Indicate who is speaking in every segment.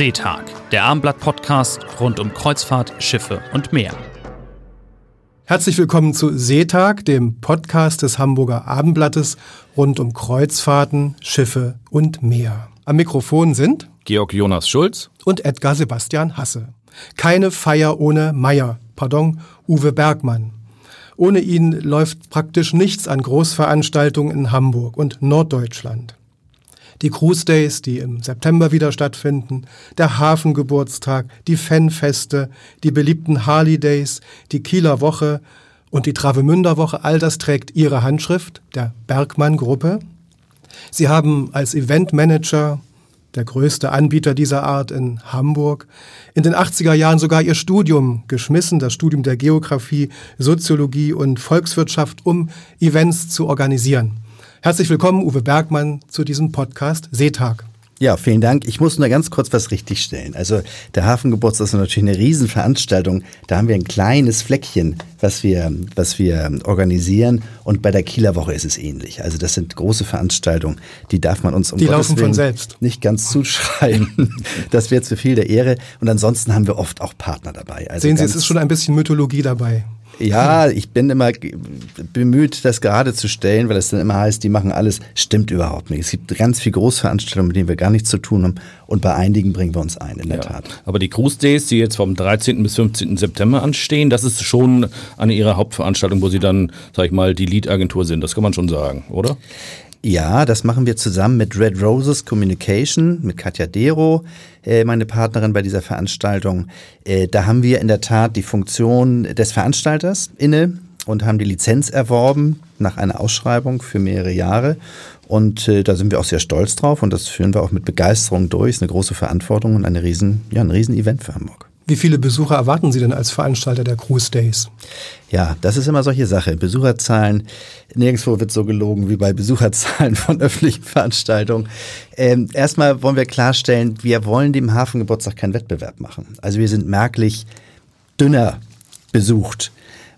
Speaker 1: Seetag, der Abendblatt-Podcast rund um Kreuzfahrt, Schiffe und Meer.
Speaker 2: Herzlich willkommen zu Seetag, dem Podcast des Hamburger Abendblattes rund um Kreuzfahrten, Schiffe und Meer. Am Mikrofon sind
Speaker 3: Georg Jonas Schulz
Speaker 2: und Edgar Sebastian Hasse. Keine Feier ohne Meier, pardon, Uwe Bergmann. Ohne ihn läuft praktisch nichts an Großveranstaltungen in Hamburg und Norddeutschland die Cruise Days, die im September wieder stattfinden, der Hafengeburtstag, die Fanfeste, die beliebten Harley Days, die Kieler Woche und die Travemünder Woche, all das trägt ihre Handschrift, der Bergmann Gruppe. Sie haben als Eventmanager, der größte Anbieter dieser Art in Hamburg, in den 80er Jahren sogar ihr Studium geschmissen, das Studium der Geografie, Soziologie und Volkswirtschaft, um Events zu organisieren. Herzlich willkommen, Uwe Bergmann, zu diesem Podcast Seetag.
Speaker 4: Ja, vielen Dank. Ich muss nur ganz kurz was richtigstellen. Also der Hafengeburtstag ist natürlich eine Riesenveranstaltung. Da haben wir ein kleines Fleckchen, was wir, was wir organisieren. Und bei der Kieler Woche ist es ähnlich. Also das sind große Veranstaltungen, die darf man uns um
Speaker 2: die Gottes Willen selbst.
Speaker 4: nicht ganz zuschreiben. das wäre zu viel der Ehre. Und ansonsten haben wir oft auch Partner dabei.
Speaker 2: Also Sehen Sie, es ist schon ein bisschen Mythologie dabei.
Speaker 4: Ja, ich bin immer bemüht, das gerade zu stellen, weil es dann immer heißt, die machen alles. Stimmt überhaupt nicht. Es gibt ganz viele Großveranstaltungen, mit denen wir gar nichts zu tun haben. Und bei einigen bringen wir uns ein, in der ja. Tat.
Speaker 3: Aber die Cruise Days, die jetzt vom 13. bis 15. September anstehen, das ist schon eine Ihrer Hauptveranstaltungen, wo Sie dann, sag ich mal, die Lead-Agentur sind. Das kann man schon sagen, oder?
Speaker 4: Ja, das machen wir zusammen mit Red Roses Communication, mit Katja Dero, äh, meine Partnerin bei dieser Veranstaltung. Äh, da haben wir in der Tat die Funktion des Veranstalters inne und haben die Lizenz erworben nach einer Ausschreibung für mehrere Jahre. Und äh, da sind wir auch sehr stolz drauf und das führen wir auch mit Begeisterung durch. Ist eine große Verantwortung und eine riesen, ja, ein Riesen-Event für Hamburg.
Speaker 2: Wie viele Besucher erwarten Sie denn als Veranstalter der Cruise Days?
Speaker 4: Ja, das ist immer solche Sache. Besucherzahlen, nirgendwo wird so gelogen wie bei Besucherzahlen von öffentlichen Veranstaltungen. Ähm, erstmal wollen wir klarstellen, wir wollen dem Hafengeburtstag keinen Wettbewerb machen. Also wir sind merklich dünner besucht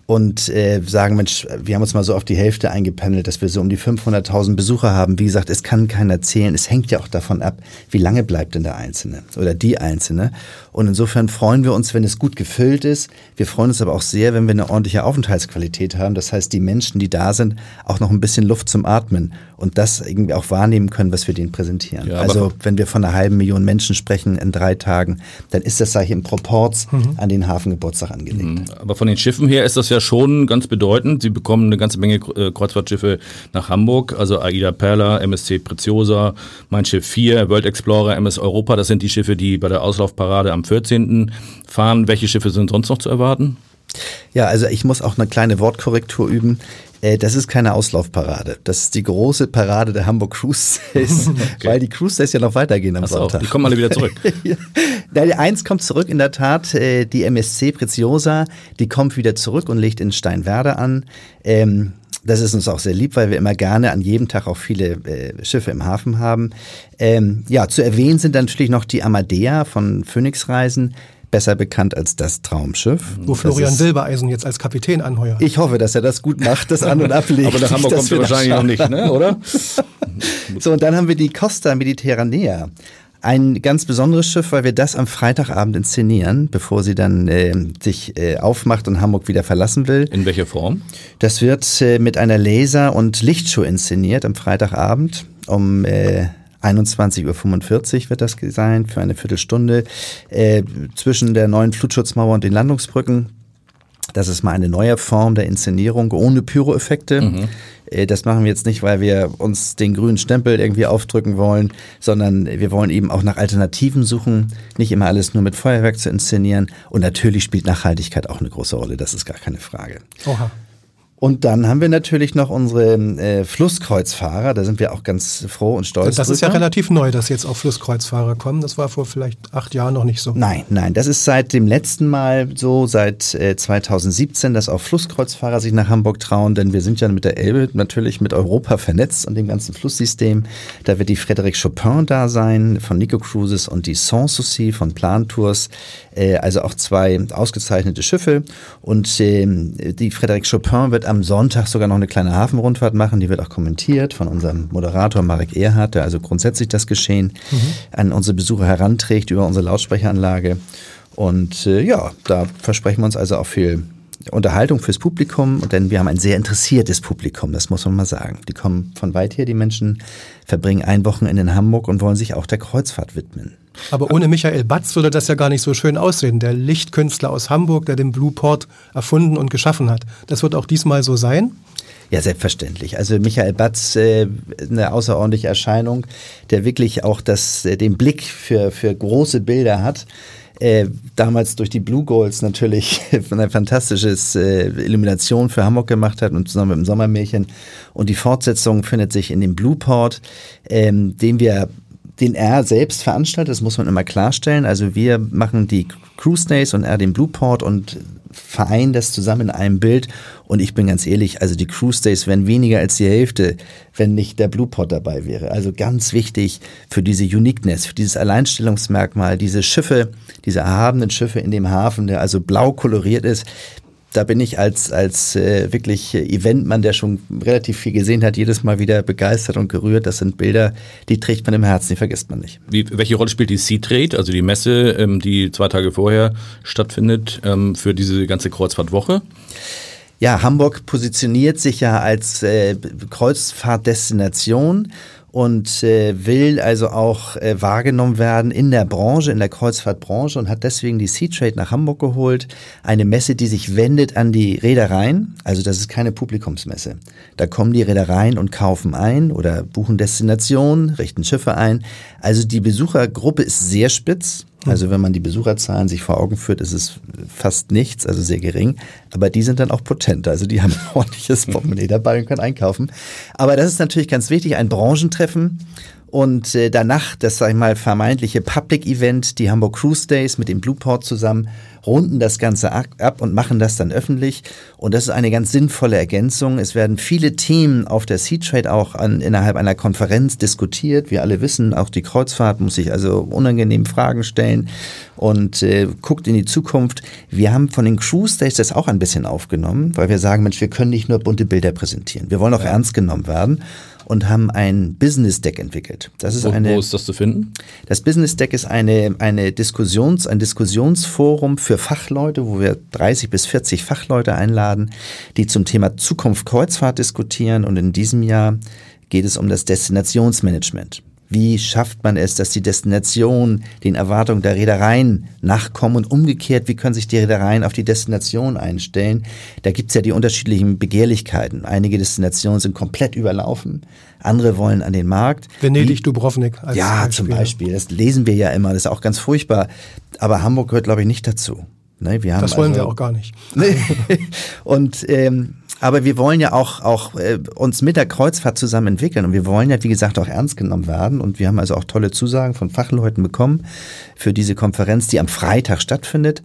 Speaker 4: und äh, sagen, Mensch, wir haben uns mal so auf die Hälfte eingependelt, dass wir so um die 500.000 Besucher haben. Wie gesagt, es kann keiner zählen. Es hängt ja auch davon ab, wie lange bleibt denn der Einzelne oder die Einzelne. Und insofern freuen wir uns, wenn es gut gefüllt ist. Wir freuen uns aber auch sehr, wenn wir eine ordentliche Aufenthaltsqualität haben. Das heißt, die Menschen, die da sind, auch noch ein bisschen Luft zum Atmen und das irgendwie auch wahrnehmen können, was wir denen präsentieren. Ja, also wenn wir von einer halben Million Menschen sprechen in drei Tagen, dann ist das, sage ich, im Proporz mhm. an den Hafengeburtstag angelegt. Mhm.
Speaker 3: Aber von den Schiffen her ist das ja schon ganz bedeutend. Sie bekommen eine ganze Menge äh, Kreuzfahrtschiffe nach Hamburg, also AIDA Perla, MSC Preziosa, Mein Schiff 4, World Explorer, MS Europa. Das sind die Schiffe, die bei der Auslaufparade am 14. fahren. Welche Schiffe sind sonst noch zu erwarten?
Speaker 4: Ja, also ich muss auch eine kleine Wortkorrektur üben. Äh, das ist keine Auslaufparade. Das ist die große Parade der Hamburg Cruise Days, okay. weil die Cruise Days ja noch weitergehen am Ach Sonntag.
Speaker 3: die kommen alle wieder zurück.
Speaker 4: ja. Eins kommt zurück in der Tat, äh, die MSC Preziosa, die kommt wieder zurück und legt in Steinwerder an. Ähm, das ist uns auch sehr lieb, weil wir immer gerne an jedem Tag auch viele äh, Schiffe im Hafen haben. Ähm, ja, zu erwähnen sind natürlich noch die Amadea von Phoenix Reisen, besser bekannt als das Traumschiff.
Speaker 2: Wo Florian Silbereisen jetzt als Kapitän anheuert.
Speaker 4: Ich hoffe, dass er das gut macht, das an- und ablegt.
Speaker 3: Aber nach Hamburg kommt er wahrscheinlich noch nicht, ne? oder?
Speaker 4: so, und dann haben wir die Costa Mediterranea. Ein ganz besonderes Schiff, weil wir das am Freitagabend inszenieren, bevor sie dann äh, sich äh, aufmacht und Hamburg wieder verlassen will.
Speaker 3: In welcher Form?
Speaker 4: Das wird äh, mit einer Laser- und Lichtshow inszeniert am Freitagabend um äh, 21.45 Uhr wird das sein für eine Viertelstunde äh, zwischen der neuen Flutschutzmauer und den Landungsbrücken. Das ist mal eine neue Form der Inszenierung ohne Pyroeffekte. Mhm. Äh, das machen wir jetzt nicht, weil wir uns den grünen Stempel irgendwie aufdrücken wollen, sondern wir wollen eben auch nach Alternativen suchen, nicht immer alles nur mit Feuerwerk zu inszenieren. Und natürlich spielt Nachhaltigkeit auch eine große Rolle, das ist gar keine Frage.
Speaker 2: Oha.
Speaker 4: Und dann haben wir natürlich noch unsere äh, Flusskreuzfahrer. Da sind wir auch ganz froh und stolz.
Speaker 2: Das drüber. ist ja relativ neu, dass jetzt auch Flusskreuzfahrer kommen. Das war vor vielleicht acht Jahren noch nicht so.
Speaker 4: Nein, nein. Das ist seit dem letzten Mal so, seit äh, 2017, dass auch Flusskreuzfahrer sich nach Hamburg trauen. Denn wir sind ja mit der Elbe natürlich mit Europa vernetzt und dem ganzen Flusssystem. Da wird die Frédéric Chopin da sein von Nico Cruises und die Sanssouci von Plan Tours. Äh, also auch zwei ausgezeichnete Schiffe. Und ähm, die Frédéric Chopin wird am am Sonntag sogar noch eine kleine Hafenrundfahrt machen. Die wird auch kommentiert von unserem Moderator Marek Erhardt, der also grundsätzlich das Geschehen mhm. an unsere Besucher heranträgt über unsere Lautsprecheranlage. Und äh, ja, da versprechen wir uns also auch viel Unterhaltung fürs Publikum, denn wir haben ein sehr interessiertes Publikum, das muss man mal sagen. Die kommen von weit her, die Menschen verbringen ein Wochenende in Hamburg und wollen sich auch der Kreuzfahrt widmen.
Speaker 2: Aber ohne Michael Batz würde das ja gar nicht so schön aussehen. Der Lichtkünstler aus Hamburg, der den Blue Port erfunden und geschaffen hat. Das wird auch diesmal so sein?
Speaker 4: Ja, selbstverständlich. Also Michael Batz, äh, eine außerordentliche Erscheinung, der wirklich auch das, äh, den Blick für, für große Bilder hat. Äh, damals durch die Blue Goals natürlich eine fantastische äh, Illumination für Hamburg gemacht hat und zusammen mit dem Sommermärchen. Und die Fortsetzung findet sich in dem Blueport, ähm, den wir den er selbst veranstaltet, das muss man immer klarstellen. Also wir machen die Cruise Days und er den Blueport und vereinen das zusammen in einem Bild. Und ich bin ganz ehrlich, also die Cruise Days wären weniger als die Hälfte, wenn nicht der Blueport dabei wäre. Also ganz wichtig für diese Uniqueness, für dieses Alleinstellungsmerkmal, diese Schiffe, diese erhabenen Schiffe in dem Hafen, der also blau koloriert ist da bin ich als, als äh, wirklich Eventmann, der schon relativ viel gesehen hat, jedes Mal wieder begeistert und gerührt. Das sind Bilder, die trägt man im Herzen, die vergisst man nicht.
Speaker 3: Wie, welche Rolle spielt die Sea Trade, also die Messe, ähm, die zwei Tage vorher stattfindet, ähm, für diese ganze Kreuzfahrtwoche?
Speaker 4: Ja, Hamburg positioniert sich ja als äh, Kreuzfahrtdestination und äh, will also auch äh, wahrgenommen werden in der Branche, in der Kreuzfahrtbranche und hat deswegen die Sea Trade nach Hamburg geholt. Eine Messe, die sich wendet an die Reedereien. Also das ist keine Publikumsmesse. Da kommen die Reedereien und kaufen ein oder buchen Destinationen, richten Schiffe ein. Also die Besuchergruppe ist sehr spitz. Also wenn man die Besucherzahlen sich vor Augen führt, ist es fast nichts, also sehr gering. Aber die sind dann auch potent. Also die haben ein ordentliches Portemonnaie dabei und können einkaufen. Aber das ist natürlich ganz wichtig, ein Branchentreffen. Und äh, danach das, sag ich mal, vermeintliche Public Event, die Hamburg Cruise Days mit dem Blueport zusammen, runden das Ganze ab und machen das dann öffentlich. Und das ist eine ganz sinnvolle Ergänzung. Es werden viele Themen auf der Sea Trade auch an, innerhalb einer Konferenz diskutiert. Wir alle wissen, auch die Kreuzfahrt muss sich also unangenehm Fragen stellen und äh, guckt in die Zukunft. Wir haben von den Cruise Days das auch ein bisschen aufgenommen, weil wir sagen, Mensch, wir können nicht nur bunte Bilder präsentieren. Wir wollen auch ja. ernst genommen werden und haben ein Business Deck entwickelt.
Speaker 3: Das ist wo, eine, wo ist das zu finden?
Speaker 4: Das Business Deck ist eine, eine Diskussions, ein Diskussionsforum für Fachleute, wo wir 30 bis 40 Fachleute einladen, die zum Thema Zukunft Kreuzfahrt diskutieren. Und in diesem Jahr geht es um das Destinationsmanagement. Wie schafft man es, dass die Destination den Erwartungen der Reedereien nachkommen und umgekehrt, wie können sich die Reedereien auf die Destination einstellen? Da gibt es ja die unterschiedlichen Begehrlichkeiten. Einige Destinationen sind komplett überlaufen, andere wollen an den Markt.
Speaker 2: Venedig, Dubrovnik.
Speaker 4: Als ja, zum Beispiel. Das lesen wir ja immer, das ist auch ganz furchtbar. Aber Hamburg gehört, glaube ich, nicht dazu.
Speaker 2: Ne, das wollen also, wir auch gar nicht.
Speaker 4: und ähm, aber wir wollen ja auch, auch äh, uns mit der Kreuzfahrt zusammen entwickeln und wir wollen ja, wie gesagt, auch ernst genommen werden und wir haben also auch tolle Zusagen von Fachleuten bekommen für diese Konferenz, die am Freitag stattfindet.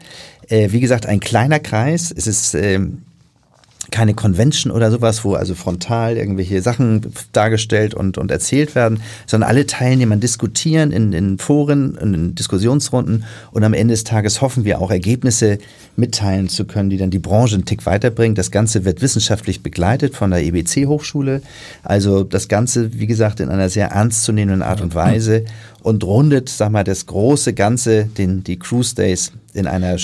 Speaker 4: Äh, wie gesagt, ein kleiner Kreis. Es ist äh, keine Convention oder sowas, wo also frontal irgendwelche Sachen dargestellt und, und erzählt werden, sondern alle Teilnehmer diskutieren in, in Foren, in Diskussionsrunden und am Ende des Tages hoffen wir auch Ergebnisse mitteilen zu können, die dann die Branche einen Tick weiterbringen. Das Ganze wird wissenschaftlich begleitet von der EBC Hochschule. Also das Ganze, wie gesagt, in einer sehr ernstzunehmenden Art und Weise und rundet, sag mal, das große Ganze, den, die Cruise Days in einer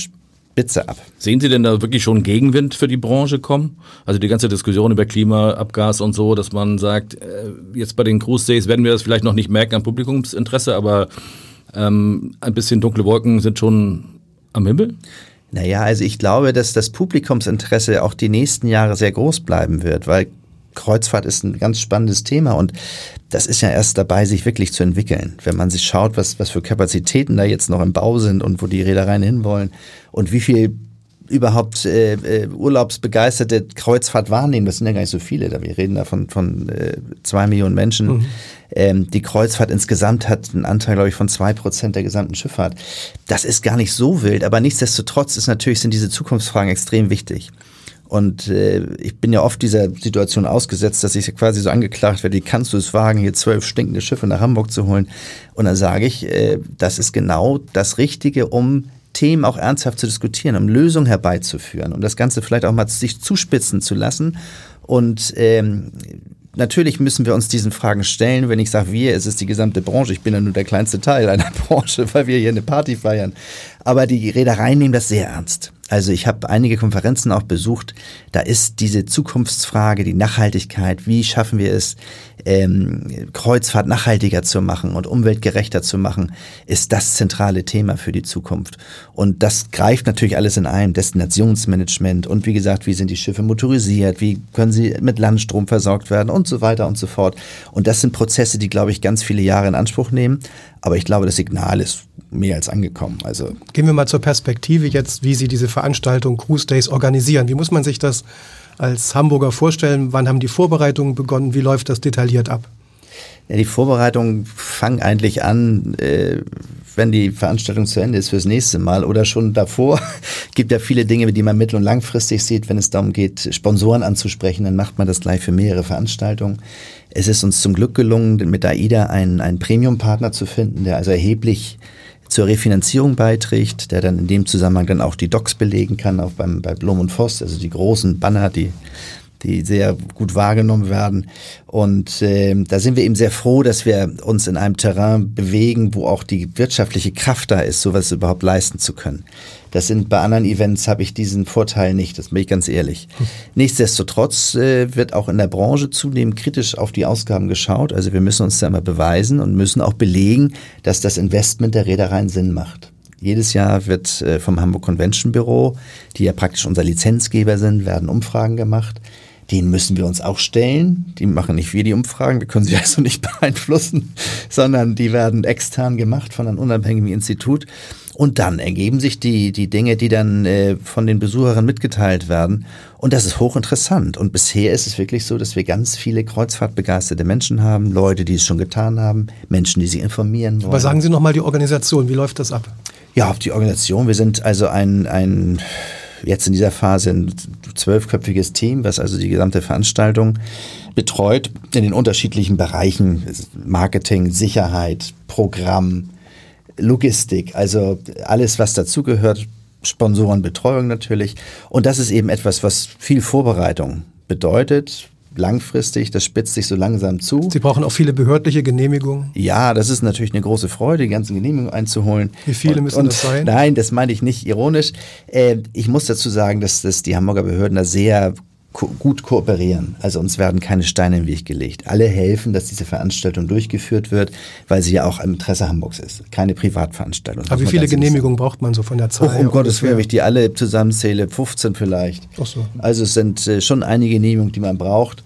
Speaker 4: Spitze ab.
Speaker 3: Sehen Sie denn da wirklich schon Gegenwind für die Branche kommen? Also die ganze Diskussion über Klimaabgas und so, dass man sagt, äh, jetzt bei den Cruise Days werden wir das vielleicht noch nicht merken am Publikumsinteresse, aber ähm, ein bisschen dunkle Wolken sind schon am Himmel?
Speaker 4: Naja, also ich glaube, dass das Publikumsinteresse auch die nächsten Jahre sehr groß bleiben wird, weil Kreuzfahrt ist ein ganz spannendes Thema und das ist ja erst dabei, sich wirklich zu entwickeln. Wenn man sich schaut, was, was für Kapazitäten da jetzt noch im Bau sind und wo die Reedereien hinwollen und wie viel überhaupt äh, äh, urlaubsbegeisterte Kreuzfahrt wahrnehmen. Das sind ja gar nicht so viele. Da wir reden da von, von äh, zwei Millionen Menschen. Mhm. Ähm, die Kreuzfahrt insgesamt hat einen Anteil, glaube ich, von zwei Prozent der gesamten Schifffahrt. Das ist gar nicht so wild, aber nichtsdestotrotz ist natürlich sind diese Zukunftsfragen extrem wichtig. Und äh, ich bin ja oft dieser Situation ausgesetzt, dass ich quasi so angeklagt werde, wie kannst du es wagen, hier zwölf stinkende Schiffe nach Hamburg zu holen? Und dann sage ich, äh, das ist genau das Richtige, um Themen auch ernsthaft zu diskutieren, um Lösungen herbeizuführen, um das Ganze vielleicht auch mal sich zuspitzen zu lassen. Und ähm, natürlich müssen wir uns diesen Fragen stellen. Wenn ich sage wir, es ist die gesamte Branche. Ich bin ja nur der kleinste Teil einer Branche, weil wir hier eine Party feiern. Aber die Reedereien nehmen das sehr ernst. Also ich habe einige Konferenzen auch besucht. Da ist diese Zukunftsfrage, die Nachhaltigkeit, wie schaffen wir es, ähm, Kreuzfahrt nachhaltiger zu machen und umweltgerechter zu machen, ist das zentrale Thema für die Zukunft. Und das greift natürlich alles in einem, Destinationsmanagement und wie gesagt, wie sind die Schiffe motorisiert, wie können sie mit Landstrom versorgt werden und so weiter und so fort. Und das sind Prozesse, die, glaube ich, ganz viele Jahre in Anspruch nehmen. Aber ich glaube, das Signal ist mehr als angekommen. Also
Speaker 2: Gehen wir mal zur Perspektive jetzt, wie Sie diese Veranstaltung Cruise Days organisieren. Wie muss man sich das als Hamburger vorstellen? Wann haben die Vorbereitungen begonnen? Wie läuft das detailliert ab?
Speaker 4: Ja, die Vorbereitungen fangen eigentlich an, äh, wenn die Veranstaltung zu Ende ist fürs nächste Mal oder schon davor. gibt ja viele Dinge, die man mittel- und langfristig sieht, wenn es darum geht, Sponsoren anzusprechen, dann macht man das gleich für mehrere Veranstaltungen. Es ist uns zum Glück gelungen, mit AIDA einen, einen Premium-Partner zu finden, der also erheblich zur Refinanzierung beiträgt, der dann in dem Zusammenhang dann auch die Docs belegen kann, auch beim, bei Blom und Voss, also die großen Banner, die die sehr gut wahrgenommen werden. Und äh, da sind wir eben sehr froh, dass wir uns in einem Terrain bewegen, wo auch die wirtschaftliche Kraft da ist, sowas überhaupt leisten zu können. Das sind bei anderen Events habe ich diesen Vorteil nicht, das bin ich ganz ehrlich. Hm. Nichtsdestotrotz äh, wird auch in der Branche zunehmend kritisch auf die Ausgaben geschaut. Also wir müssen uns da immer beweisen und müssen auch belegen, dass das Investment der Reedereien Sinn macht. Jedes Jahr wird äh, vom Hamburg Convention Büro, die ja praktisch unser Lizenzgeber sind, werden Umfragen gemacht denen müssen wir uns auch stellen. Die machen nicht wir die Umfragen, wir können sie also nicht beeinflussen, sondern die werden extern gemacht von einem unabhängigen Institut. Und dann ergeben sich die, die Dinge, die dann äh, von den Besuchern mitgeteilt werden. Und das ist hochinteressant. Und bisher ist es wirklich so, dass wir ganz viele kreuzfahrtbegeisterte Menschen haben, Leute, die es schon getan haben, Menschen, die sich informieren wollen.
Speaker 2: Aber sagen Sie nochmal die Organisation, wie läuft das ab?
Speaker 4: Ja, die Organisation. Wir sind also ein, ein jetzt in dieser Phase ein zwölfköpfiges Team, was also die gesamte Veranstaltung betreut in den unterschiedlichen Bereichen Marketing, Sicherheit, Programm, Logistik, also alles, was dazugehört, Sponsorenbetreuung natürlich. Und das ist eben etwas, was viel Vorbereitung bedeutet, langfristig, das spitzt sich so langsam zu.
Speaker 2: Sie brauchen auch viele behördliche Genehmigungen?
Speaker 4: Ja, das ist natürlich eine große Freude, die ganzen Genehmigungen einzuholen.
Speaker 2: Wie viele
Speaker 4: und,
Speaker 2: müssen
Speaker 4: und,
Speaker 2: das sein?
Speaker 4: Nein, das meine ich nicht ironisch. Äh, ich muss dazu sagen, dass, dass die Hamburger Behörden da sehr ko gut kooperieren. Also uns werden keine Steine im Weg gelegt. Alle helfen, dass diese Veranstaltung durchgeführt wird, weil sie ja auch im Interesse Hamburgs ist. Keine Privatveranstaltung.
Speaker 2: Aber wie viele Genehmigungen braucht man so von der Zahl?
Speaker 4: Oh, um Gottes Willen, wenn ich die alle zusammenzähle, 15 vielleicht.
Speaker 2: Ach so.
Speaker 4: Also es sind äh, schon einige Genehmigungen, die man braucht.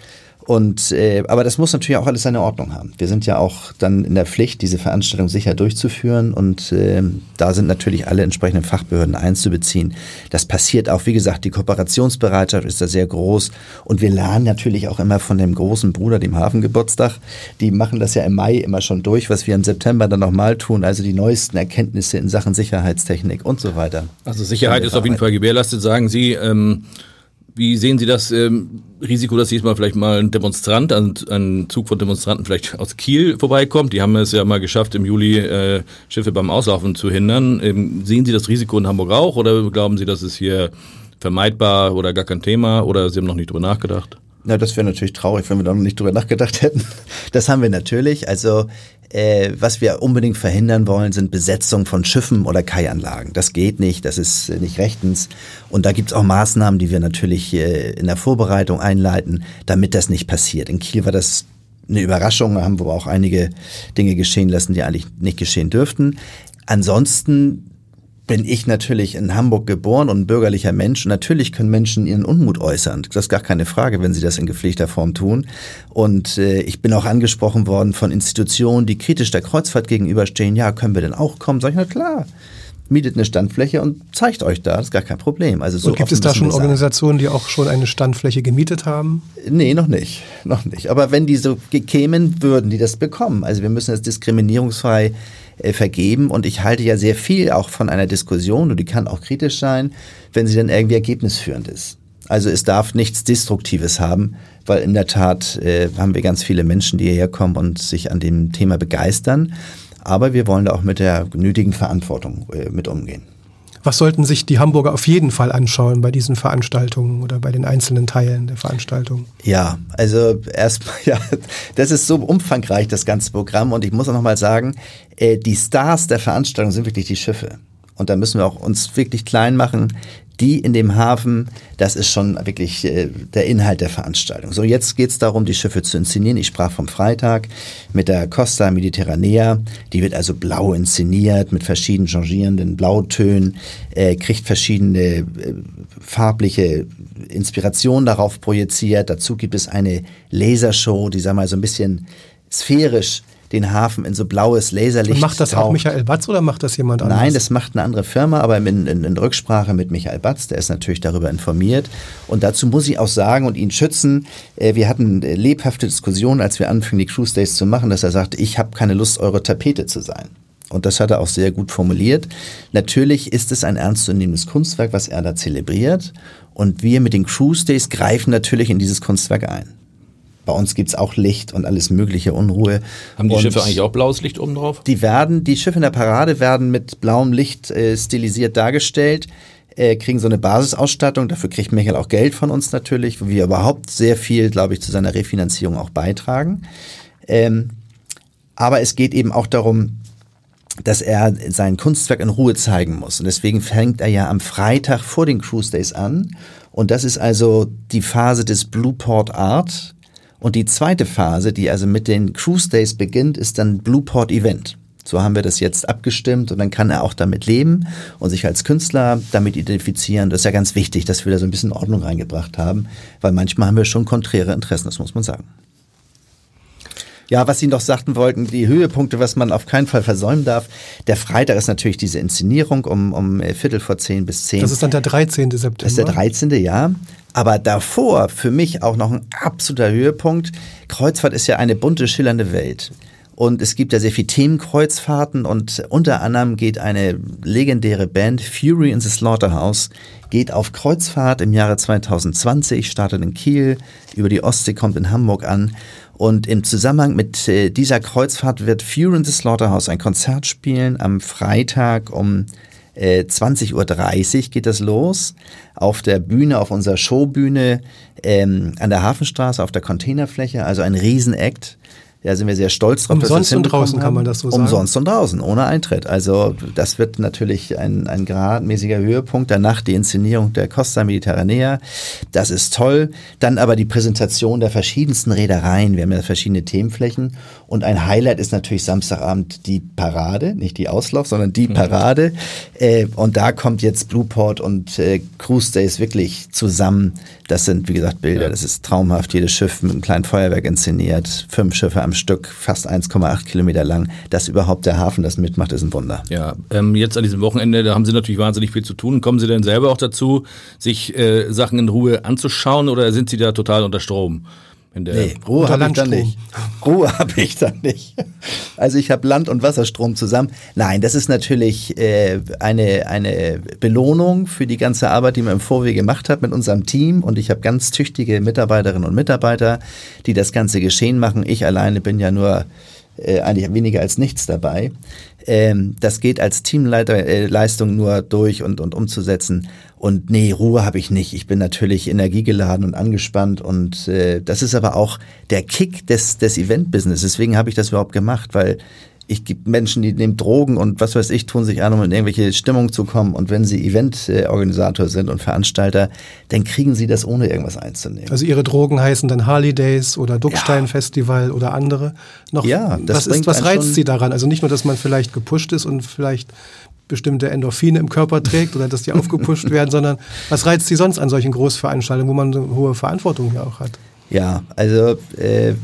Speaker 4: Und äh, aber das muss natürlich auch alles seine Ordnung haben. Wir sind ja auch dann in der Pflicht, diese Veranstaltung sicher durchzuführen und äh, da sind natürlich alle entsprechenden Fachbehörden einzubeziehen. Das passiert auch, wie gesagt, die Kooperationsbereitschaft ist da sehr groß und wir lernen natürlich auch immer von dem großen Bruder, dem Hafengeburtstag. Die machen das ja im Mai immer schon durch, was wir im September dann nochmal tun, also die neuesten Erkenntnisse in Sachen Sicherheitstechnik und so weiter.
Speaker 3: Also Sicherheit ist auf jeden Fall gewährleistet, sagen Sie. Ähm wie sehen Sie das ähm, Risiko, dass diesmal vielleicht mal ein Demonstrant, ein, ein, Zug von Demonstranten vielleicht aus Kiel vorbeikommt? Die haben es ja mal geschafft, im Juli äh, Schiffe beim Auslaufen zu hindern. Ähm, sehen Sie das Risiko in Hamburg auch oder glauben Sie, das ist hier vermeidbar oder gar kein Thema oder Sie haben noch nicht drüber nachgedacht?
Speaker 4: Na, das wäre natürlich traurig, wenn wir da noch nicht drüber nachgedacht hätten. Das haben wir natürlich. Also äh, was wir unbedingt verhindern wollen, sind Besetzung von Schiffen oder Kaianlagen. Das geht nicht, das ist äh, nicht rechtens. Und da gibt es auch Maßnahmen, die wir natürlich äh, in der Vorbereitung einleiten, damit das nicht passiert. In Kiel war das eine Überraschung, da haben wir auch einige Dinge geschehen lassen, die eigentlich nicht geschehen dürften. Ansonsten bin ich natürlich in Hamburg geboren und ein bürgerlicher Mensch. Und natürlich können Menschen ihren Unmut äußern. Das ist gar keine Frage, wenn sie das in gepflegter Form tun. Und äh, ich bin auch angesprochen worden von Institutionen, die kritisch der Kreuzfahrt gegenüberstehen. Ja, können wir denn auch kommen? Sag ich, na klar. Mietet eine Standfläche und zeigt euch da, das ist gar kein Problem. Also so
Speaker 2: und gibt es da schon Organisationen, die auch schon eine Standfläche gemietet haben?
Speaker 4: Nee, noch nicht, noch nicht. Aber wenn die so kämen, würden die das bekommen. Also wir müssen das diskriminierungsfrei äh, vergeben. Und ich halte ja sehr viel auch von einer Diskussion, und die kann auch kritisch sein, wenn sie dann irgendwie ergebnisführend ist. Also es darf nichts Destruktives haben, weil in der Tat äh, haben wir ganz viele Menschen, die hierher kommen und sich an dem Thema begeistern. Aber wir wollen da auch mit der nötigen Verantwortung äh, mit umgehen.
Speaker 2: Was sollten sich die Hamburger auf jeden Fall anschauen bei diesen Veranstaltungen oder bei den einzelnen Teilen der Veranstaltung?
Speaker 4: Ja, also erstmal, ja, das ist so umfangreich, das ganze Programm. Und ich muss auch nochmal sagen, äh, die Stars der Veranstaltung sind wirklich die Schiffe. Und da müssen wir auch uns wirklich klein machen die in dem Hafen, das ist schon wirklich äh, der Inhalt der Veranstaltung. So, jetzt geht es darum, die Schiffe zu inszenieren. Ich sprach vom Freitag mit der Costa Mediterranea. Die wird also blau inszeniert mit verschiedenen changierenden Blautönen, äh, kriegt verschiedene äh, farbliche Inspirationen darauf projiziert. Dazu gibt es eine Lasershow, die, sag mal, so ein bisschen sphärisch den Hafen in so blaues Laserlicht. Und
Speaker 2: macht das taucht. auch Michael Batz oder macht das jemand anderes?
Speaker 4: Nein, das macht eine andere Firma, aber in, in, in, Rücksprache mit Michael Batz, der ist natürlich darüber informiert. Und dazu muss ich auch sagen und ihn schützen, äh, wir hatten äh, lebhafte Diskussionen, als wir anfingen, die Cruise Days zu machen, dass er sagt, ich habe keine Lust, eure Tapete zu sein. Und das hat er auch sehr gut formuliert. Natürlich ist es ein ernstzunehmendes Kunstwerk, was er da zelebriert. Und wir mit den Cruise Days greifen natürlich in dieses Kunstwerk ein. Bei uns gibt es auch Licht und alles mögliche Unruhe.
Speaker 3: Haben die
Speaker 4: und
Speaker 3: Schiffe eigentlich auch blaues Licht oben drauf?
Speaker 4: Die werden, die Schiffe in der Parade werden mit blauem Licht äh, stilisiert dargestellt äh, kriegen so eine Basisausstattung. Dafür kriegt Michael auch Geld von uns natürlich, wo wir überhaupt sehr viel, glaube ich, zu seiner Refinanzierung auch beitragen. Ähm, aber es geht eben auch darum, dass er sein Kunstwerk in Ruhe zeigen muss. Und deswegen fängt er ja am Freitag vor den Cruise Days an. Und das ist also die Phase des Blueport Art. Und die zweite Phase, die also mit den Cruise Days beginnt, ist dann Blueport Event. So haben wir das jetzt abgestimmt und dann kann er auch damit leben und sich als Künstler damit identifizieren. Das ist ja ganz wichtig, dass wir da so ein bisschen Ordnung reingebracht haben, weil manchmal haben wir schon konträre Interessen, das muss man sagen. Ja, was Sie noch sagten wollten, die Höhepunkte, was man auf keinen Fall versäumen darf. Der Freitag ist natürlich diese Inszenierung um, um äh, Viertel vor zehn bis zehn.
Speaker 2: Das ist dann der 13. September.
Speaker 4: Das ist der 13. Ja. Aber davor für mich auch noch ein absoluter Höhepunkt. Kreuzfahrt ist ja eine bunte, schillernde Welt. Und es gibt ja sehr viele Themenkreuzfahrten und unter anderem geht eine legendäre Band, Fury in the Slaughterhouse, geht auf Kreuzfahrt im Jahre 2020, startet in Kiel, über die Ostsee kommt in Hamburg an. Und im Zusammenhang mit äh, dieser Kreuzfahrt wird Fury in the Slaughterhouse ein Konzert spielen am Freitag um 20.30 äh, Uhr geht das los. Auf der Bühne, auf unserer Showbühne ähm, an der Hafenstraße, auf der Containerfläche. Also ein Riesenakt. Da sind wir sehr stolz drauf.
Speaker 2: Umsonst und draußen haben. kann man das so sagen.
Speaker 4: Umsonst und draußen, ohne Eintritt. Also das wird natürlich ein, ein gradmäßiger Höhepunkt. Danach die Inszenierung der Costa Mediterranea. Das ist toll. Dann aber die Präsentation der verschiedensten Reedereien. Wir haben ja verschiedene Themenflächen. Und ein Highlight ist natürlich Samstagabend die Parade. Nicht die Auslauf, sondern die mhm. Parade. Äh, und da kommt jetzt Blueport und äh, Cruise Days wirklich zusammen. Das sind, wie gesagt, Bilder. Ja. Das ist traumhaft. Jedes Schiff mit einem kleinen Feuerwerk inszeniert. Fünf Schiffe am Stück, fast 1,8 Kilometer lang. Dass überhaupt der Hafen das mitmacht, ist ein Wunder.
Speaker 3: Ja, ähm, jetzt an diesem Wochenende, da haben Sie natürlich wahnsinnig viel zu tun. Kommen Sie denn selber auch dazu, sich äh, Sachen in Ruhe anzuschauen oder sind Sie da total unter Strom?
Speaker 4: Nee, Ruhe habe ich dann nicht. Ruhe habe ich dann nicht. Also ich habe Land- und Wasserstrom zusammen. Nein, das ist natürlich äh, eine, eine Belohnung für die ganze Arbeit, die man im Vorwege gemacht hat mit unserem Team. Und ich habe ganz tüchtige Mitarbeiterinnen und Mitarbeiter, die das ganze geschehen machen. Ich alleine bin ja nur äh, eigentlich weniger als nichts dabei. Ähm, das geht als Teamleistung äh, nur durch und, und umzusetzen. Und nee, Ruhe habe ich nicht. Ich bin natürlich energiegeladen und angespannt. Und äh, das ist aber auch der Kick des, des Event-Business. Deswegen habe ich das überhaupt gemacht, weil ich gibt Menschen, die nehmen Drogen und was weiß ich, tun sich an, um in irgendwelche Stimmung zu kommen. Und wenn sie Eventorganisator sind und Veranstalter, dann kriegen sie das ohne irgendwas einzunehmen.
Speaker 2: Also ihre Drogen heißen dann Harley Days oder Duckstein ja. Festival oder andere. Noch, ja, das was, ist, was reizt sie daran? Also nicht nur, dass man vielleicht gepusht ist und vielleicht bestimmte Endorphine im Körper trägt oder dass die aufgepusht werden, sondern was reizt sie sonst an solchen Großveranstaltungen, wo man eine hohe Verantwortung ja auch hat?
Speaker 4: Ja, also äh,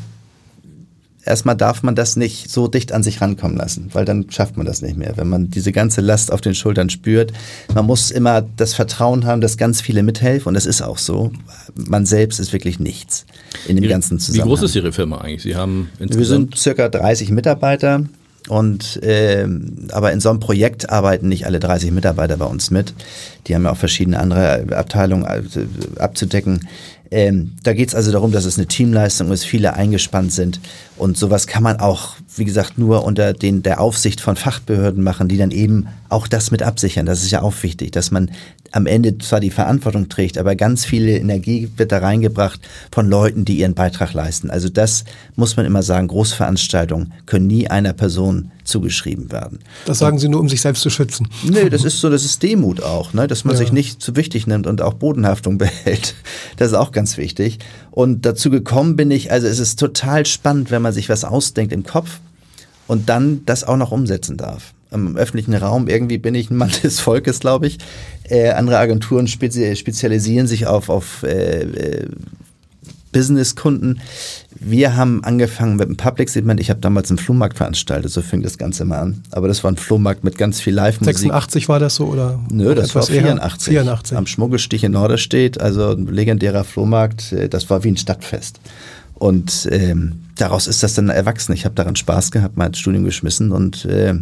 Speaker 4: erstmal darf man das nicht so dicht an sich rankommen lassen, weil dann schafft man das nicht mehr. Wenn man diese ganze Last auf den Schultern spürt, man muss immer das Vertrauen haben, dass ganz viele mithelfen und das ist auch so. Man selbst ist wirklich nichts in dem
Speaker 3: Wie,
Speaker 4: ganzen Zusammenhang.
Speaker 3: Wie groß ist Ihre Firma eigentlich? Sie haben
Speaker 4: Wir sind circa 30 Mitarbeiter. Und äh, aber in so einem Projekt arbeiten nicht alle 30 Mitarbeiter bei uns mit. Die haben ja auch verschiedene andere Abteilungen äh, abzudecken. Ähm, da geht es also darum, dass es eine Teamleistung ist, viele eingespannt sind. Und sowas kann man auch, wie gesagt, nur unter den, der Aufsicht von Fachbehörden machen, die dann eben auch das mit absichern. Das ist ja auch wichtig, dass man am Ende zwar die Verantwortung trägt, aber ganz viel Energie wird da reingebracht von Leuten, die ihren Beitrag leisten. Also das muss man immer sagen, Großveranstaltungen können nie einer Person zugeschrieben werden.
Speaker 2: Das sagen Sie nur, um sich selbst zu schützen.
Speaker 4: Nee, das ist so, das ist Demut auch, ne? dass man ja. sich nicht zu wichtig nimmt und auch Bodenhaftung behält. Das ist auch ganz wichtig. Und dazu gekommen bin ich, also es ist total spannend, wenn man sich was ausdenkt im Kopf und dann das auch noch umsetzen darf im öffentlichen Raum. Irgendwie bin ich ein Mann des Volkes, glaube ich. Äh, andere Agenturen spezi spezialisieren sich auf, auf äh, äh, Business-Kunden. Wir haben angefangen mit dem Public Segment. Ich habe damals einen Flohmarkt veranstaltet, so fing das Ganze mal an. Aber das war ein Flohmarkt mit ganz viel Live-Musik.
Speaker 2: 86 war das so oder?
Speaker 4: Nö, das war 84.
Speaker 2: 84.
Speaker 4: Am Schmuggelstich in Norderstedt, also ein legendärer Flohmarkt. Äh, das war wie ein Stadtfest. Und ähm, daraus ist das dann erwachsen. Ich habe daran Spaß gehabt, mein Studium geschmissen und äh,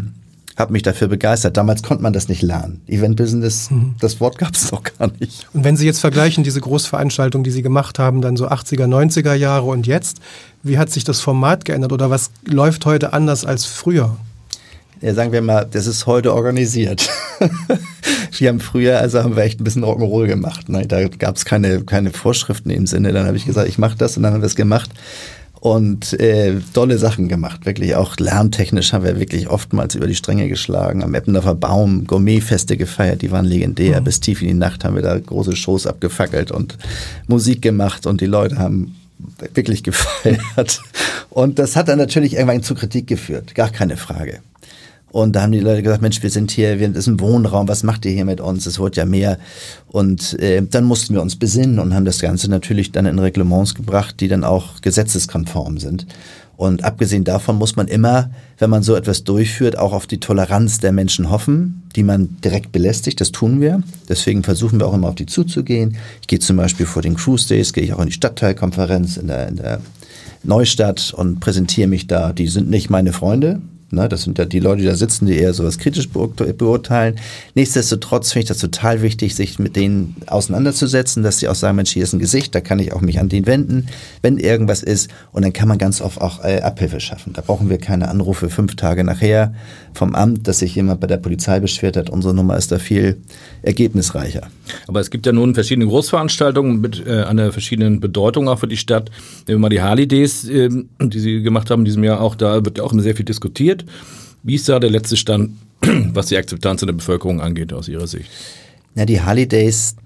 Speaker 4: habe mich dafür begeistert. Damals konnte man das nicht lernen. Event Business, mhm. das Wort gab es noch gar nicht.
Speaker 2: Und wenn Sie jetzt vergleichen, diese Großveranstaltungen, die Sie gemacht haben, dann so 80er, 90er Jahre und jetzt, wie hat sich das Format geändert oder was läuft heute anders als früher?
Speaker 4: Ja, sagen wir mal, das ist heute organisiert. wir haben früher, also haben wir echt ein bisschen Rock'n'Roll gemacht. Ne? Da gab es keine, keine Vorschriften im Sinne. Dann habe ich gesagt, ich mache das und dann haben wir es gemacht und äh, tolle Sachen gemacht. Wirklich auch lärmtechnisch haben wir wirklich oftmals über die Stränge geschlagen. Am Eppendorfer Baum Gourmetfeste gefeiert, die waren legendär. Mhm. Bis tief in die Nacht haben wir da große Shows abgefackelt und Musik gemacht und die Leute haben wirklich gefeiert. Und das hat dann natürlich irgendwann zu Kritik geführt, gar keine Frage. Und da haben die Leute gesagt, Mensch, wir sind hier, wir, das ist ein Wohnraum, was macht ihr hier mit uns? Es wird ja mehr. Und äh, dann mussten wir uns besinnen und haben das Ganze natürlich dann in Reglements gebracht, die dann auch gesetzeskonform sind. Und abgesehen davon muss man immer, wenn man so etwas durchführt, auch auf die Toleranz der Menschen hoffen, die man direkt belästigt. Das tun wir. Deswegen versuchen wir auch immer auf die zuzugehen. Ich gehe zum Beispiel vor den Cruise Days, gehe ich auch in die Stadtteilkonferenz in der, in der Neustadt und präsentiere mich da. Die sind nicht meine Freunde, Ne? Das sind ja die Leute, die da sitzen, die eher sowas kritisch beurteilen. Nichtsdestotrotz finde ich das total wichtig, sich mit denen auseinanderzusetzen, dass sie auch sagen, Mensch, hier ist ein Gesicht, da kann ich auch mich an den wenden, wenn irgendwas ist. Und dann kann man ganz oft auch äh, Abhilfe schaffen. Da brauchen wir keine Anrufe fünf Tage nachher vom Amt, dass sich jemand bei der Polizei beschwert hat. Unsere Nummer ist da viel ergebnisreicher.
Speaker 3: Aber es gibt ja nun verschiedene Großveranstaltungen mit äh, einer verschiedenen Bedeutung auch für die Stadt. Nehmen wir mal die Harley Days, äh, die Sie gemacht haben in diesem Jahr auch, da wird ja auch immer sehr viel diskutiert. Wie ist da der letzte Stand, was die Akzeptanz in der Bevölkerung angeht, aus Ihrer Sicht?
Speaker 4: Ja, die Harley Days,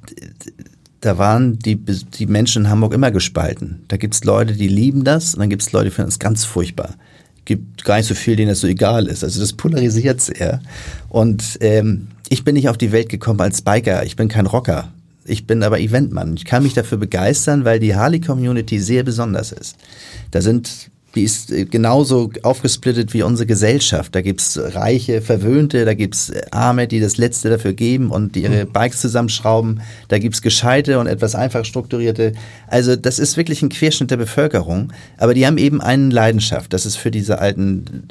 Speaker 4: da waren die, die Menschen in Hamburg immer gespalten. Da gibt es Leute, die lieben das und dann gibt es Leute, die finden es ganz furchtbar. Gibt gar nicht so viel, denen das so egal ist. Also das polarisiert sehr. Und ähm, ich bin nicht auf die Welt gekommen als Biker. Ich bin kein Rocker. Ich bin aber Eventmann. Ich kann mich dafür begeistern, weil die Harley-Community sehr besonders ist. Da sind die ist äh, genauso aufgesplittet wie unsere Gesellschaft. Da gibt's Reiche, Verwöhnte, da gibt's äh, Arme, die das Letzte dafür geben und die ihre mhm. Bikes zusammenschrauben. Da gibt's Gescheite und etwas einfach strukturierte. Also das ist wirklich ein Querschnitt der Bevölkerung. Aber die haben eben eine Leidenschaft. Das ist für diese alten,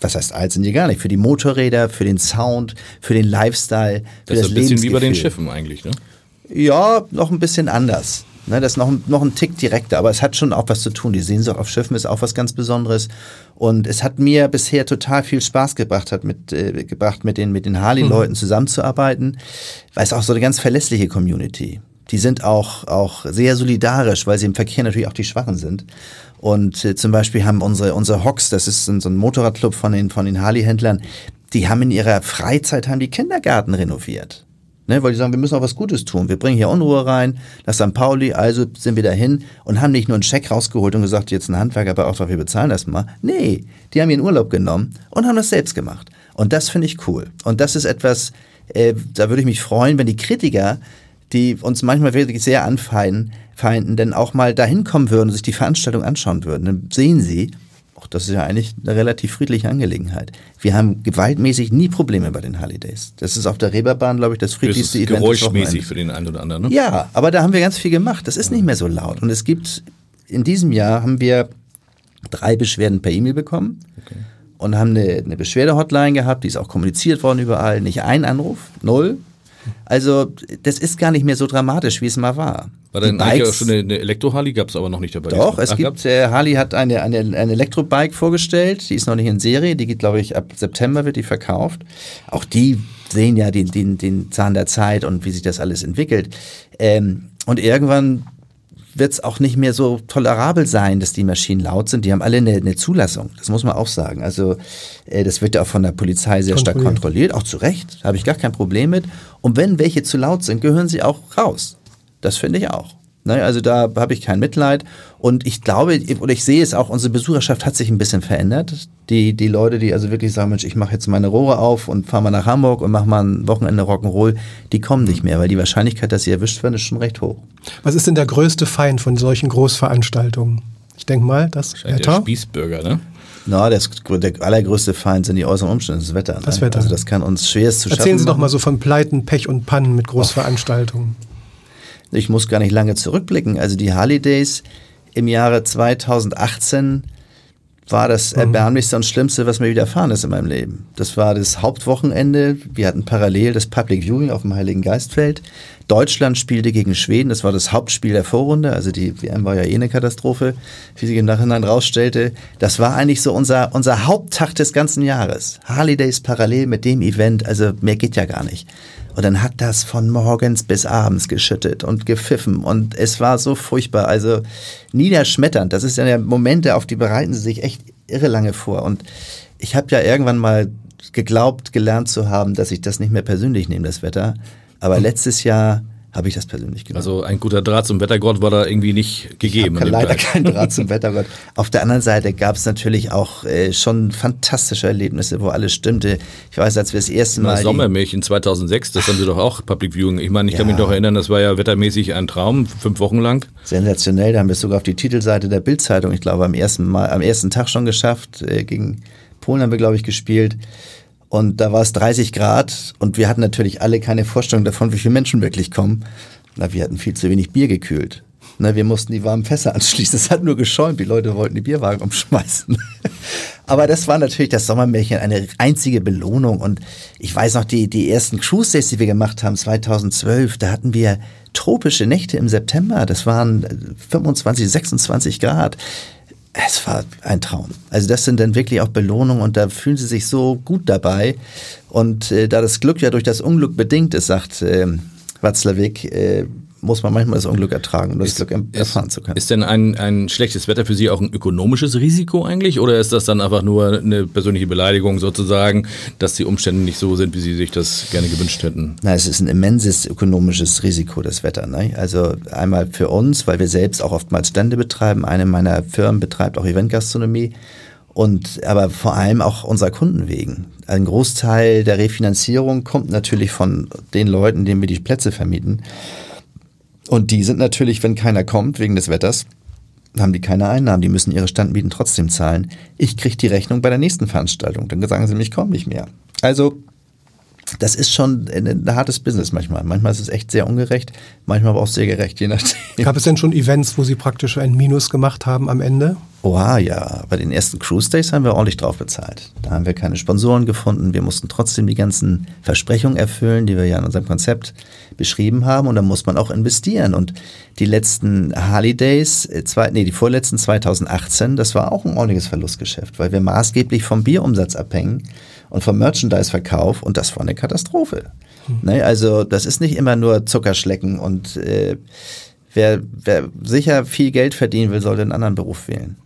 Speaker 4: was heißt alt sind die gar nicht, für die Motorräder, für den Sound, für den Lifestyle, für
Speaker 3: das, das ist ein bisschen wie bei den Schiffen eigentlich, ne?
Speaker 4: Ja, noch ein bisschen anders. Ne, das ist noch, noch ein Tick direkter, aber es hat schon auch was zu tun. Die Sehnsucht auf Schiffen ist auch was ganz Besonderes. Und es hat mir bisher total viel Spaß gebracht, hat mit, äh, gebracht, mit den, mit den Harley-Leuten mhm. zusammenzuarbeiten, weil es auch so eine ganz verlässliche Community. Die sind auch, auch sehr solidarisch, weil sie im Verkehr natürlich auch die Schwachen sind. Und äh, zum Beispiel haben unsere, unsere Hocks, das ist so ein Motorradclub von den, von den Harley-Händlern, die haben in ihrer Freizeit haben die Kindergarten renoviert. Ne, weil die sagen, wir müssen auch was Gutes tun. Wir bringen hier Unruhe rein, nach St. Pauli, also sind wir dahin und haben nicht nur einen Scheck rausgeholt und gesagt, jetzt ein Handwerker bei wir bezahlen das mal. Nee, die haben ihren Urlaub genommen und haben das selbst gemacht. Und das finde ich cool. Und das ist etwas, äh, da würde ich mich freuen, wenn die Kritiker, die uns manchmal wirklich sehr anfeinden, feinden, denn auch mal dahin kommen würden und sich die Veranstaltung anschauen würden. Dann sehen sie, das ist ja eigentlich eine relativ friedliche Angelegenheit. Wir haben gewaltmäßig nie Probleme bei den Holidays. Das ist auf der Reeperbahn, glaube ich, das friedlichste
Speaker 3: das ist Event. Geräuschmäßig für den einen oder anderen, ne?
Speaker 4: Ja, aber da haben wir ganz viel gemacht. Das ist nicht mehr so laut. Und es gibt, in diesem Jahr haben wir drei Beschwerden per E-Mail bekommen. Okay. Und haben eine, eine Beschwerde-Hotline gehabt, die ist auch kommuniziert worden überall. Nicht ein Anruf, null. Also das ist gar nicht mehr so dramatisch, wie es mal war.
Speaker 3: War dann eigentlich auch schon eine, eine Elektro-Harley, gab es aber noch nicht dabei.
Speaker 4: Doch, es Ach, gibt, äh, Harley hat eine, eine, eine Elektrobike vorgestellt, die ist noch nicht in Serie, die geht, glaube ich, ab September wird die verkauft. Auch die sehen ja den, den, den Zahn der Zeit und wie sich das alles entwickelt. Ähm, und irgendwann wird es auch nicht mehr so tolerabel sein, dass die Maschinen laut sind. Die haben alle eine, eine Zulassung, das muss man auch sagen. Also äh, das wird ja auch von der Polizei sehr stark kontrolliert, auch zu Recht, habe ich gar kein Problem mit. Und wenn welche zu laut sind, gehören sie auch raus. Das finde ich auch. Ne, also da habe ich kein Mitleid. Und ich glaube, oder ich sehe es auch, unsere Besucherschaft hat sich ein bisschen verändert. Die, die Leute, die also wirklich sagen, Mensch, ich mache jetzt meine Rohre auf und fahre mal nach Hamburg und mache mal ein Wochenende Rock'n'Roll, die kommen nicht mehr, weil die Wahrscheinlichkeit, dass sie erwischt werden, ist schon recht hoch.
Speaker 2: Was ist denn der größte Feind von solchen Großveranstaltungen? Ich denke mal, das
Speaker 3: Wetter. Der Spießbürger, ne?
Speaker 4: Na, das, der allergrößte Feind sind die äußeren Umstände, das Wetter. Ne?
Speaker 2: Das Wetter.
Speaker 4: Also das kann uns schwerst zu
Speaker 2: Erzählen schaffen. Erzählen Sie doch mal so von Pleiten, Pech und Pannen mit Großveranstaltungen.
Speaker 4: Ich muss gar nicht lange zurückblicken. Also die Harley Days im Jahre 2018 war das mhm. erbärmlichste und schlimmste, was mir widerfahren ist in meinem Leben. Das war das Hauptwochenende. Wir hatten parallel das Public Viewing auf dem Heiligen Geistfeld. Deutschland spielte gegen Schweden. Das war das Hauptspiel der Vorrunde. Also die WM war ja eh eine Katastrophe, wie sich im Nachhinein rausstellte. Das war eigentlich so unser, unser Haupttag des ganzen Jahres. Harley Days parallel mit dem Event. Also mehr geht ja gar nicht. Und dann hat das von morgens bis abends geschüttet und gepfiffen und es war so furchtbar, also niederschmetternd. Das ist ja Momente, auf die bereiten sie sich echt irre lange vor. Und ich habe ja irgendwann mal geglaubt, gelernt zu haben, dass ich das nicht mehr persönlich nehme, das Wetter. Aber letztes Jahr habe ich das persönlich genommen.
Speaker 3: Also ein guter Draht zum Wettergott war da irgendwie nicht gegeben.
Speaker 4: Ich leider keinen Draht zum Wettergott. Auf der anderen Seite gab es natürlich auch äh, schon fantastische Erlebnisse, wo alles stimmte. Ich weiß, als wir das erste Mal...
Speaker 3: Sommermärchen 2006, das haben Sie doch auch Public Viewing. Ich meine, ich ja. kann mich noch erinnern, das war ja wettermäßig ein Traum, fünf Wochen lang.
Speaker 4: Sensationell, da haben wir es sogar auf die Titelseite der Bildzeitung, ich glaube, am ersten, Mal, am ersten Tag schon geschafft. Äh, gegen Polen haben wir, glaube ich, gespielt. Und da war es 30 Grad und wir hatten natürlich alle keine Vorstellung davon, wie viele Menschen wirklich kommen. Na, wir hatten viel zu wenig Bier gekühlt. Na, wir mussten die warmen Fässer anschließen. Es hat nur geschäumt. Die Leute wollten die Bierwagen umschmeißen. Aber das war natürlich das Sommermärchen eine einzige Belohnung. Und ich weiß noch, die, die ersten Cruise Days, die wir gemacht haben, 2012, da hatten wir tropische Nächte im September. Das waren 25, 26 Grad. Es war ein Traum. Also das sind dann wirklich auch Belohnungen und da fühlen sie sich so gut dabei. Und äh, da das Glück ja durch das Unglück bedingt ist, sagt äh, Watzlawick, äh, muss man manchmal das Unglück ertragen, um das Glück erfahren zu können.
Speaker 3: Ist denn ein, ein schlechtes Wetter für Sie auch ein ökonomisches Risiko eigentlich? Oder ist das dann einfach nur eine persönliche Beleidigung sozusagen, dass die Umstände nicht so sind, wie Sie sich das gerne gewünscht hätten?
Speaker 4: Na, es ist ein immenses ökonomisches Risiko, das Wetter. Ne? Also einmal für uns, weil wir selbst auch oftmals Stände betreiben. Eine meiner Firmen betreibt auch Eventgastronomie. Und aber vor allem auch unserer Kunden wegen. Ein Großteil der Refinanzierung kommt natürlich von den Leuten, denen wir die Plätze vermieten. Und die sind natürlich, wenn keiner kommt wegen des Wetters, haben die keine Einnahmen, die müssen ihre Standmieten trotzdem zahlen. Ich kriege die Rechnung bei der nächsten Veranstaltung, dann sagen sie mir, ich komme nicht mehr. Also das ist schon ein, hartes Business manchmal. Manchmal ist es echt sehr ungerecht, manchmal aber auch sehr gerecht, je nachdem.
Speaker 2: Gab es denn schon Events, wo Sie praktisch ein Minus gemacht haben am Ende?
Speaker 4: Oha, ja. Bei den ersten Cruise Days haben wir ordentlich drauf bezahlt. Da haben wir keine Sponsoren gefunden. Wir mussten trotzdem die ganzen Versprechungen erfüllen, die wir ja in unserem Konzept beschrieben haben. Und da muss man auch investieren. Und die letzten Harley Days, äh, zwei, nee, die vorletzten 2018, das war auch ein ordentliches Verlustgeschäft, weil wir maßgeblich vom Bierumsatz abhängen und vom Merchandise-Verkauf. Und das war eine Katastrophe. Mhm. Ne, also das ist nicht immer nur Zuckerschlecken und äh, wer, wer sicher viel Geld verdienen will, sollte einen anderen Beruf wählen.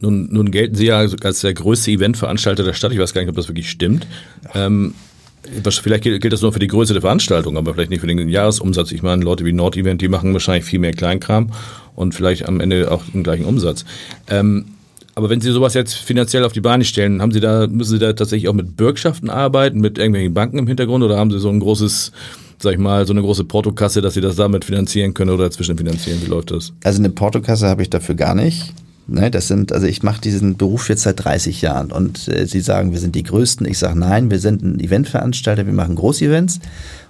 Speaker 3: Nun, nun gelten Sie ja als der größte Eventveranstalter der Stadt. Ich weiß gar nicht, ob das wirklich stimmt. Ähm, vielleicht gilt, gilt, das nur für die Größe der Veranstaltung, aber vielleicht nicht für den Jahresumsatz. Ich meine, Leute wie Nord-Event, die machen wahrscheinlich viel mehr Kleinkram und vielleicht am Ende auch den gleichen Umsatz. Ähm, aber wenn Sie sowas jetzt finanziell auf die Beine stellen, haben Sie da, müssen Sie da tatsächlich auch mit Bürgschaften arbeiten, mit irgendwelchen Banken im Hintergrund oder haben Sie so ein großes sag ich mal, so eine große Portokasse, dass Sie das damit finanzieren können oder zwischenfinanzieren? Wie läuft das?
Speaker 4: Also eine Portokasse habe ich dafür gar nicht. Ne, das sind, also ich mache diesen Beruf jetzt seit 30 Jahren und äh, Sie sagen, wir sind die Größten. Ich sage nein, wir sind ein Eventveranstalter, wir machen Großevents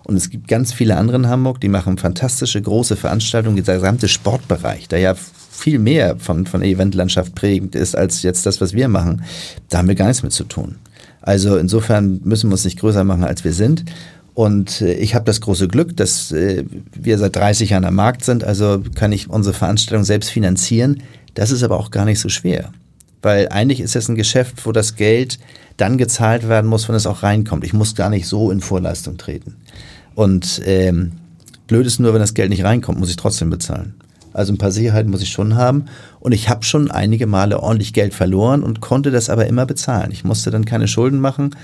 Speaker 4: und es gibt ganz viele andere in Hamburg, die machen fantastische große Veranstaltungen, der gesamte Sportbereich, der ja viel mehr von, von Eventlandschaft prägend ist als jetzt das, was wir machen. Da haben wir gar nichts mit zu tun. Also insofern müssen wir uns nicht größer machen, als wir sind. Und äh, ich habe das große Glück, dass äh, wir seit 30 Jahren am Markt sind, also kann ich unsere Veranstaltung selbst finanzieren. Das ist aber auch gar nicht so schwer. Weil eigentlich ist es ein Geschäft, wo das Geld dann gezahlt werden muss, wenn es auch reinkommt. Ich muss gar nicht so in Vorleistung treten. Und ähm, blöd ist nur, wenn das Geld nicht reinkommt, muss ich trotzdem bezahlen. Also ein paar Sicherheiten muss ich schon haben. Und ich habe schon einige Male ordentlich Geld verloren und konnte das aber immer bezahlen. Ich musste dann keine Schulden machen.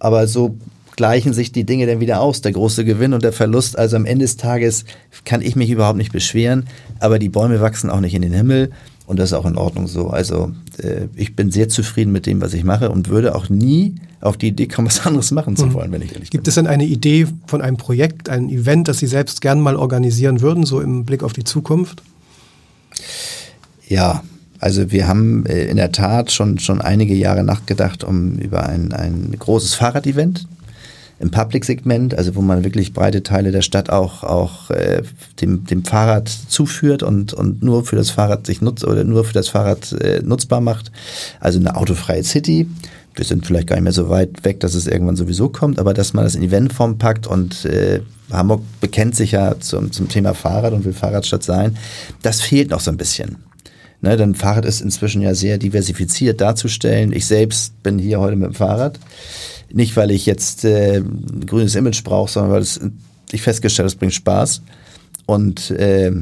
Speaker 4: Aber so gleichen sich die Dinge dann wieder aus, der große Gewinn und der Verlust. Also am Ende des Tages kann ich mich überhaupt nicht beschweren, aber die Bäume wachsen auch nicht in den Himmel und das ist auch in Ordnung so. Also äh, ich bin sehr zufrieden mit dem, was ich mache und würde auch nie auf die Idee kommen, was anderes machen zu mhm. wollen, wenn ich ehrlich
Speaker 2: Gibt bin. Gibt es denn eine Idee von einem Projekt, ein Event, das Sie selbst gern mal organisieren würden, so im Blick auf die Zukunft?
Speaker 4: Ja, also wir haben äh, in der Tat schon, schon einige Jahre nachgedacht um über ein, ein großes Fahrradevent im Public-Segment, also wo man wirklich breite Teile der Stadt auch, auch äh, dem, dem Fahrrad zuführt und, und nur für das Fahrrad sich nutzt oder nur für das Fahrrad äh, nutzbar macht. Also eine autofreie City. Wir sind vielleicht gar nicht mehr so weit weg, dass es irgendwann sowieso kommt, aber dass man das in Eventform packt und äh, Hamburg bekennt sich ja zum, zum Thema Fahrrad und will Fahrradstadt sein, das fehlt noch so ein bisschen. Ne, denn Fahrrad ist inzwischen ja sehr diversifiziert darzustellen. Ich selbst bin hier heute mit dem Fahrrad. Nicht, weil ich jetzt äh, ein grünes Image brauche, sondern weil es, ich festgestellt habe, es bringt Spaß. Und äh,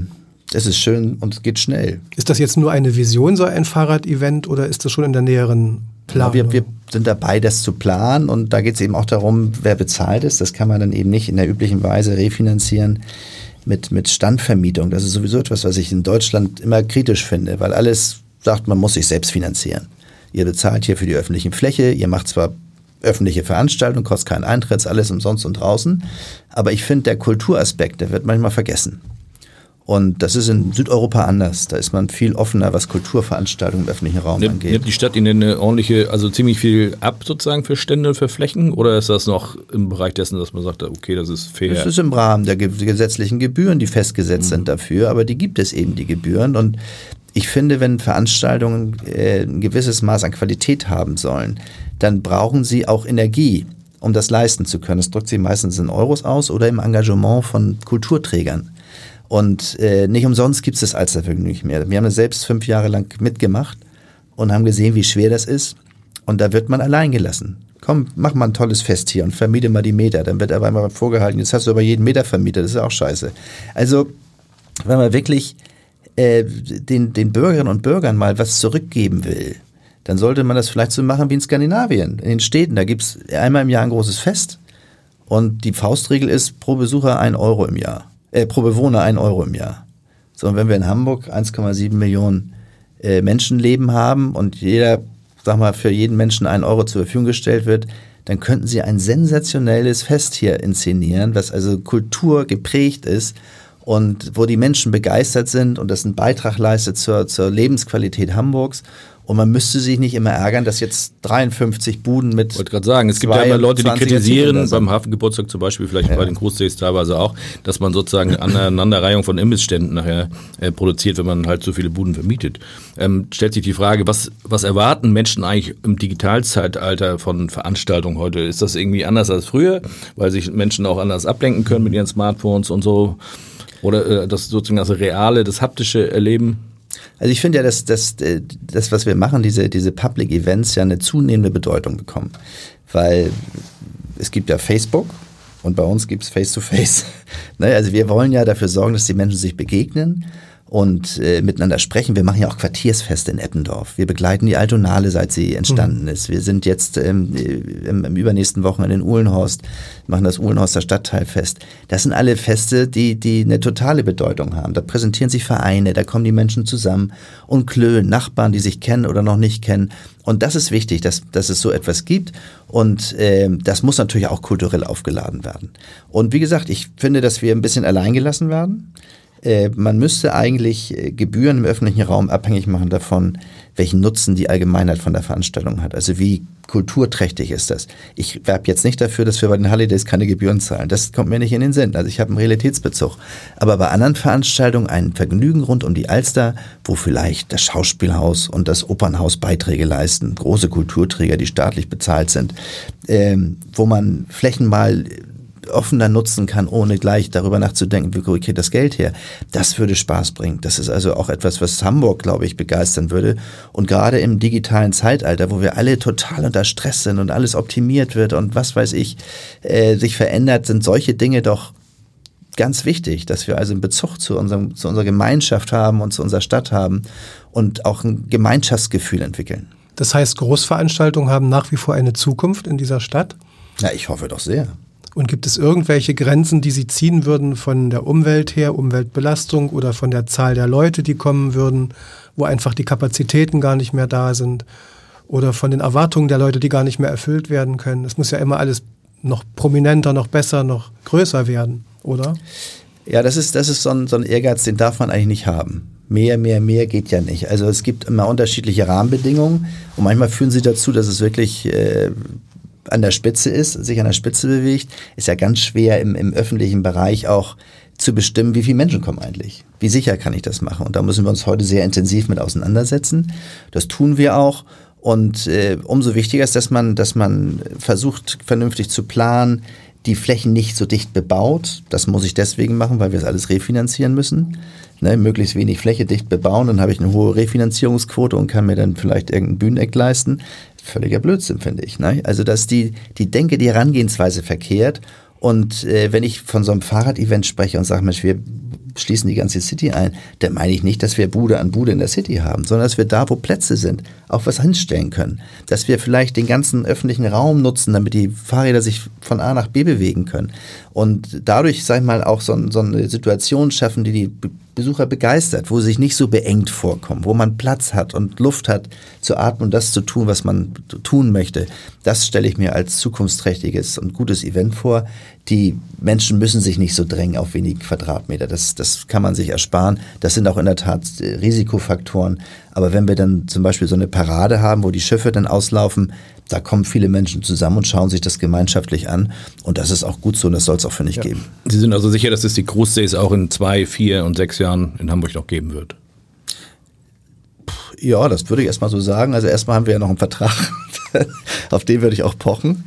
Speaker 4: es ist schön und es geht schnell.
Speaker 2: Ist das jetzt nur eine Vision, so ein Fahrrad-Event, oder ist das schon in der näheren Planung?
Speaker 4: Wir, wir sind dabei, das zu planen und da geht es eben auch darum, wer bezahlt ist. Das kann man dann eben nicht in der üblichen Weise refinanzieren mit, mit Standvermietung. Das ist sowieso etwas, was ich in Deutschland immer kritisch finde, weil alles sagt, man muss sich selbst finanzieren. Ihr bezahlt hier für die öffentliche Fläche, ihr macht zwar öffentliche Veranstaltung, kostet keinen Eintritt, alles umsonst und draußen. Aber ich finde, der Kulturaspekt, der wird manchmal vergessen. Und das ist in Südeuropa anders. Da ist man viel offener, was Kulturveranstaltungen im öffentlichen Raum
Speaker 3: nimmt,
Speaker 4: angeht.
Speaker 3: Nimmt die Stadt Ihnen eine ordentliche, also ziemlich viel ab sozusagen für Stände und für Flächen? Oder ist das noch im Bereich dessen, dass man sagt, okay, das ist fair?
Speaker 4: Das ist im Rahmen der gesetzlichen Gebühren, die festgesetzt mhm. sind dafür. Aber die gibt es eben, die Gebühren. Und ich finde, wenn Veranstaltungen äh, ein gewisses Maß an Qualität haben sollen, dann brauchen sie auch Energie, um das leisten zu können. Das drückt sich meistens in Euros aus oder im Engagement von Kulturträgern. Und äh, nicht umsonst gibt es das Alstervergnügen nicht mehr. Wir haben das selbst fünf Jahre lang mitgemacht und haben gesehen, wie schwer das ist. Und da wird man allein gelassen. Komm, mach mal ein tolles Fest hier und vermiete mal die Meter. Dann wird aber immer vorgehalten, jetzt hast du aber jeden Meter vermietet, das ist auch scheiße. Also, wenn man wirklich äh, den, den Bürgerinnen und Bürgern mal was zurückgeben will, dann sollte man das vielleicht so machen wie in Skandinavien, in den Städten. Da gibt es einmal im Jahr ein großes Fest und die Faustregel ist pro Besucher ein Euro im Jahr, äh, pro Bewohner ein Euro im Jahr. So, und wenn wir in Hamburg 1,7 Millionen äh, Menschenleben haben und jeder, sag mal, für jeden Menschen ein Euro zur Verfügung gestellt wird, dann könnten sie ein sensationelles Fest hier inszenieren, was also Kultur geprägt ist und wo die Menschen begeistert sind und das einen Beitrag leistet zur, zur Lebensqualität Hamburgs und man müsste sich nicht immer ärgern, dass jetzt 53 Buden mit. Ich
Speaker 3: wollte gerade sagen, es gibt ja immer Leute, die kritisieren, beim Hafengeburtstag zum Beispiel, vielleicht ja. bei den Großdays teilweise auch, dass man sozusagen Aneinanderreihung von Imbissständen nachher äh, produziert, wenn man halt so viele Buden vermietet. Ähm, stellt sich die Frage, was, was erwarten Menschen eigentlich im Digitalzeitalter von Veranstaltungen heute? Ist das irgendwie anders als früher, weil sich Menschen auch anders ablenken können mit ihren Smartphones und so? Oder äh, das sozusagen das reale, das haptische Erleben?
Speaker 4: Also ich finde ja, dass, dass äh, das, was wir machen, diese, diese Public Events ja eine zunehmende Bedeutung bekommen. Weil es gibt ja Facebook und bei uns gibt es Face-to-Face. Also wir wollen ja dafür sorgen, dass die Menschen sich begegnen und äh, miteinander sprechen. Wir machen ja auch Quartiersfeste in Eppendorf. Wir begleiten die Altonale, seit sie entstanden mhm. ist. Wir sind jetzt ähm, im, im, übernächsten Wochenende in Uhlenhorst, machen das Uhlenhorster Stadtteilfest. Das sind alle Feste, die, die eine totale Bedeutung haben. Da präsentieren sich Vereine, da kommen die Menschen zusammen und klönen, Nachbarn, die sich kennen oder noch nicht kennen. Und das ist wichtig, dass, dass es so etwas gibt. Und äh, das muss natürlich auch kulturell aufgeladen werden. Und wie gesagt, ich finde, dass wir ein bisschen alleingelassen werden. Äh, man müsste eigentlich äh, Gebühren im öffentlichen Raum abhängig machen davon, welchen Nutzen die Allgemeinheit von der Veranstaltung hat. Also wie kulturträchtig ist das? Ich werbe jetzt nicht dafür, dass wir bei den Holidays keine Gebühren zahlen. Das kommt mir nicht in den Sinn. Also ich habe einen Realitätsbezug. Aber bei anderen Veranstaltungen ein Vergnügen rund um die Alster, wo vielleicht das Schauspielhaus und das Opernhaus Beiträge leisten, große Kulturträger, die staatlich bezahlt sind, ähm, wo man Flächen mal offener nutzen kann, ohne gleich darüber nachzudenken, wie kriege ich das Geld her. Das würde Spaß bringen. Das ist also auch etwas, was Hamburg, glaube ich, begeistern würde. Und gerade im digitalen Zeitalter, wo wir alle total unter Stress sind und alles optimiert wird und was weiß ich, äh, sich verändert, sind solche Dinge doch ganz wichtig, dass wir also einen Bezug zu, unserem, zu unserer Gemeinschaft haben und zu unserer Stadt haben und auch ein Gemeinschaftsgefühl entwickeln.
Speaker 2: Das heißt, Großveranstaltungen haben nach wie vor eine Zukunft in dieser Stadt?
Speaker 4: Ja, ich hoffe doch sehr.
Speaker 2: Und gibt es irgendwelche Grenzen, die Sie ziehen würden von der Umwelt her, Umweltbelastung oder von der Zahl der Leute, die kommen würden, wo einfach die Kapazitäten gar nicht mehr da sind? Oder von den Erwartungen der Leute, die gar nicht mehr erfüllt werden können? Es muss ja immer alles noch prominenter, noch besser, noch größer werden oder?
Speaker 4: Ja, das ist, das ist so ein, so ein Ehrgeiz, den darf man eigentlich nicht haben. Mehr, mehr, mehr geht ja nicht. Also es gibt immer unterschiedliche Rahmenbedingungen und manchmal führen sie dazu, dass es wirklich äh, an der Spitze ist, sich an der Spitze bewegt. Ist ja ganz schwer im, im öffentlichen Bereich auch zu bestimmen, wie viele Menschen kommen eigentlich. Wie sicher kann ich das machen? Und da müssen wir uns heute sehr intensiv mit auseinandersetzen. Das tun wir auch. Und äh, umso wichtiger ist, dass man, dass man versucht, vernünftig zu planen, die Flächen nicht so dicht bebaut. Das muss ich deswegen machen, weil wir es alles refinanzieren müssen. Ne, möglichst wenig Fläche dicht bebauen, dann habe ich eine hohe Refinanzierungsquote und kann mir dann vielleicht irgendein Bühneneck leisten. Völliger Blödsinn, finde ich. Ne? Also, dass die, die Denke, die Herangehensweise verkehrt. Und äh, wenn ich von so einem Fahrrad-Event spreche und sage, Mensch, wir schließen die ganze City ein, dann meine ich nicht, dass wir Bude an Bude in der City haben, sondern dass wir da, wo Plätze sind, auch was hinstellen können. Dass wir vielleicht den ganzen öffentlichen Raum nutzen, damit die Fahrräder sich von A nach B bewegen können. Und dadurch, sag ich mal, auch so, so eine Situation schaffen, die die Besucher begeistert, wo sie sich nicht so beengt vorkommen, wo man Platz hat und Luft hat zu atmen und das zu tun, was man tun möchte. Das stelle ich mir als zukunftsträchtiges und gutes Event vor. Die Menschen müssen sich nicht so drängen auf wenig Quadratmeter. Das, das kann man sich ersparen. Das sind auch in der Tat äh, Risikofaktoren. Aber wenn wir dann zum Beispiel so eine Parade haben, wo die Schiffe dann auslaufen, da kommen viele Menschen zusammen und schauen sich das gemeinschaftlich an. Und das ist auch gut so und das soll es auch für nicht ja. geben.
Speaker 3: Sie sind also sicher, dass es die Großsees auch in zwei, vier und sechs Jahren in Hamburg noch geben wird?
Speaker 4: Ja, das würde ich erstmal so sagen. Also erstmal haben wir ja noch einen Vertrag, auf den würde ich auch pochen.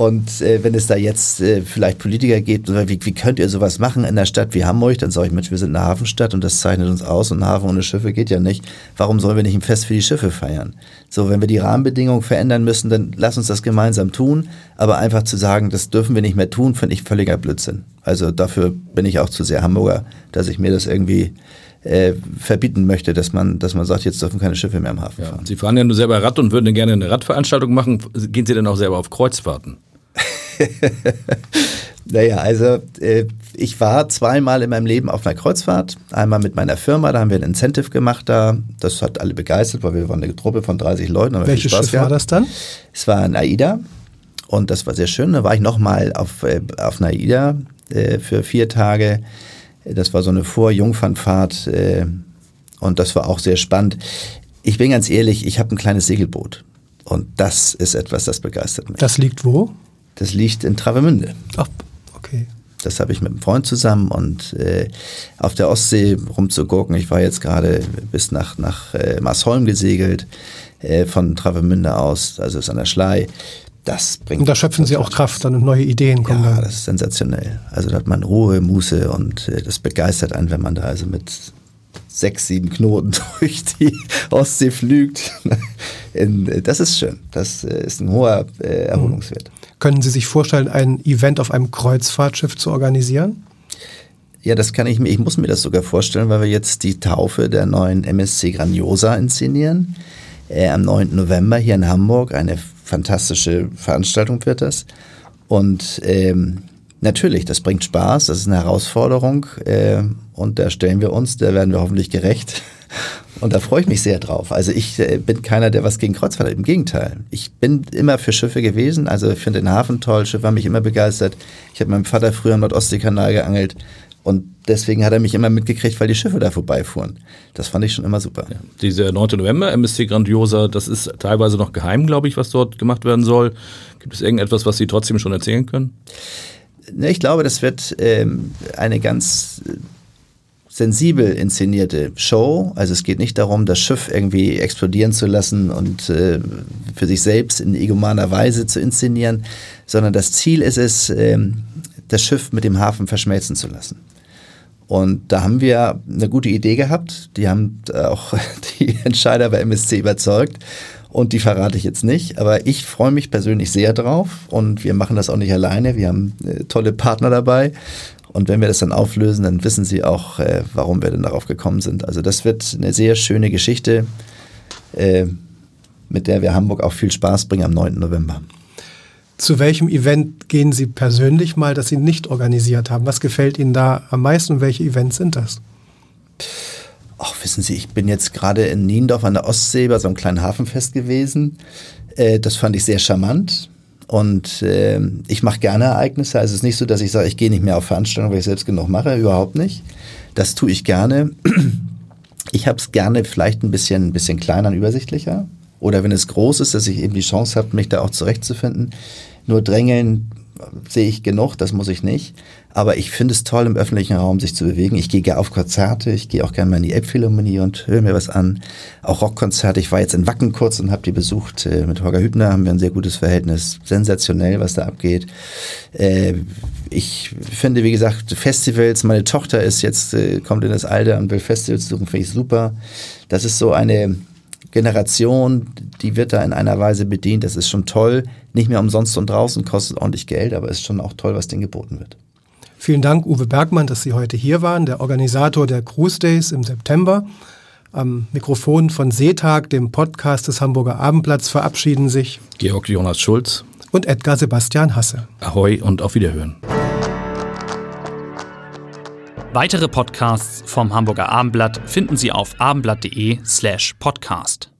Speaker 4: Und äh, wenn es da jetzt äh, vielleicht Politiker gibt, wie, wie könnt ihr sowas machen in einer Stadt wie Hamburg, dann sage ich, Mensch, wir sind eine Hafenstadt und das zeichnet uns aus und ein Hafen ohne Schiffe geht ja nicht. Warum sollen wir nicht ein Fest für die Schiffe feiern? So, wenn wir die Rahmenbedingungen verändern müssen, dann lass uns das gemeinsam tun. Aber einfach zu sagen, das dürfen wir nicht mehr tun, finde ich völliger Blödsinn. Also dafür bin ich auch zu sehr Hamburger, dass ich mir das irgendwie äh, verbieten möchte, dass man, dass man sagt, jetzt dürfen keine Schiffe mehr im Hafen
Speaker 3: ja.
Speaker 4: fahren.
Speaker 3: Sie fahren ja nur selber Rad und würden gerne eine Radveranstaltung machen. Gehen Sie denn auch selber auf Kreuzfahrten?
Speaker 4: naja, also äh, ich war zweimal in meinem Leben auf einer Kreuzfahrt. Einmal mit meiner Firma, da haben wir ein Incentive gemacht da. Das hat alle begeistert, weil wir waren eine Truppe von 30 Leuten.
Speaker 2: Welches Schiff war das dann?
Speaker 4: Es war ein AIDA und das war sehr schön. Da war ich nochmal auf, äh, auf einer AIDA äh, für vier Tage. Das war so eine Vorjungfernfahrt äh, und das war auch sehr spannend. Ich bin ganz ehrlich, ich habe ein kleines Segelboot. Und das ist etwas, das begeistert mich.
Speaker 2: Das liegt wo?
Speaker 4: Das liegt in Travemünde.
Speaker 2: Ach, okay.
Speaker 4: Das habe ich mit einem Freund zusammen und äh, auf der Ostsee rumzugurken. Ich war jetzt gerade bis nach, nach äh, Marsholm gesegelt, äh, von Travemünde aus, also ist an der Schlei. Das bringt.
Speaker 2: Und da schöpfen Sie auch Kraft dann und neue Ideen kommen.
Speaker 4: Ja, dann. das ist sensationell. Also da hat man Ruhe, Muße und äh, das begeistert einen, wenn man da also mit sechs, sieben Knoten durch die Ostsee flügt. das ist schön. Das äh, ist ein hoher äh, Erholungswert.
Speaker 2: Können Sie sich vorstellen, ein Event auf einem Kreuzfahrtschiff zu organisieren?
Speaker 4: Ja, das kann ich mir, ich muss mir das sogar vorstellen, weil wir jetzt die Taufe der neuen MSC Grandiosa inszenieren. Äh, am 9. November hier in Hamburg. Eine fantastische Veranstaltung wird das. Und ähm, natürlich, das bringt Spaß, das ist eine Herausforderung. Äh, und da stellen wir uns, da werden wir hoffentlich gerecht. Und da freue ich mich sehr drauf. Also ich äh, bin keiner, der was gegen Kreuzfahrt hat. Im Gegenteil. Ich bin immer für Schiffe gewesen. Also ich finde den Hafen toll. Schiffe haben mich immer begeistert. Ich habe meinem Vater früher am Nordostseekanal geangelt. Und deswegen hat er mich immer mitgekriegt, weil die Schiffe da vorbeifuhren. Das fand ich schon immer super. Ja.
Speaker 3: Diese 9. November, MSC Grandiosa, das ist teilweise noch geheim, glaube ich, was dort gemacht werden soll. Gibt es irgendetwas, was Sie trotzdem schon erzählen können?
Speaker 4: Ich glaube, das wird ähm, eine ganz sensibel inszenierte Show. Also es geht nicht darum, das Schiff irgendwie explodieren zu lassen und äh, für sich selbst in egomaner Weise zu inszenieren, sondern das Ziel ist es, ähm, das Schiff mit dem Hafen verschmelzen zu lassen. Und da haben wir eine gute Idee gehabt. Die haben auch die Entscheider bei MSC überzeugt. Und die verrate ich jetzt nicht. Aber ich freue mich persönlich sehr drauf. Und wir machen das auch nicht alleine. Wir haben äh, tolle Partner dabei. Und wenn wir das dann auflösen, dann wissen Sie auch, äh, warum wir denn darauf gekommen sind. Also das wird eine sehr schöne Geschichte, äh, mit der wir Hamburg auch viel Spaß bringen am 9. November.
Speaker 2: Zu welchem Event gehen Sie persönlich mal, das Sie nicht organisiert haben? Was gefällt Ihnen da am meisten und welche Events sind das?
Speaker 4: Ach, wissen Sie, ich bin jetzt gerade in Niendorf an der Ostsee bei so einem kleinen Hafenfest gewesen. Äh, das fand ich sehr charmant. Und äh, ich mache gerne Ereignisse. Also es ist nicht so, dass ich sage, ich gehe nicht mehr auf Veranstaltungen, weil ich selbst genug mache. Überhaupt nicht. Das tue ich gerne. Ich habe es gerne vielleicht ein bisschen, ein bisschen kleiner und übersichtlicher. Oder wenn es groß ist, dass ich eben die Chance habe, mich da auch zurechtzufinden. Nur drängeln sehe ich genug, das muss ich nicht. Aber ich finde es toll, im öffentlichen Raum sich zu bewegen. Ich gehe gerne auf Konzerte, ich gehe auch gerne mal in die Elbphilharmonie und höre mir was an. Auch Rockkonzerte. Ich war jetzt in Wacken kurz und habe die besucht. Äh, mit Holger Hübner haben wir ein sehr gutes Verhältnis. Sensationell, was da abgeht. Äh, ich finde, wie gesagt, Festivals. Meine Tochter ist jetzt, äh, kommt in das Alter und will Festivals suchen, finde ich super. Das ist so eine Generation, die wird da in einer Weise bedient, das ist schon toll. Nicht mehr umsonst und draußen, kostet ordentlich Geld, aber ist schon auch toll, was denen geboten wird.
Speaker 2: Vielen Dank, Uwe Bergmann, dass Sie heute hier waren, der Organisator der Cruise Days im September. Am Mikrofon von Seetag, dem Podcast des Hamburger Abendblatts, verabschieden sich
Speaker 3: Georg Jonas Schulz
Speaker 2: und Edgar Sebastian Hasse.
Speaker 3: Ahoi und auf Wiederhören.
Speaker 1: Weitere Podcasts vom Hamburger Abendblatt finden Sie auf abendblatt.de slash podcast.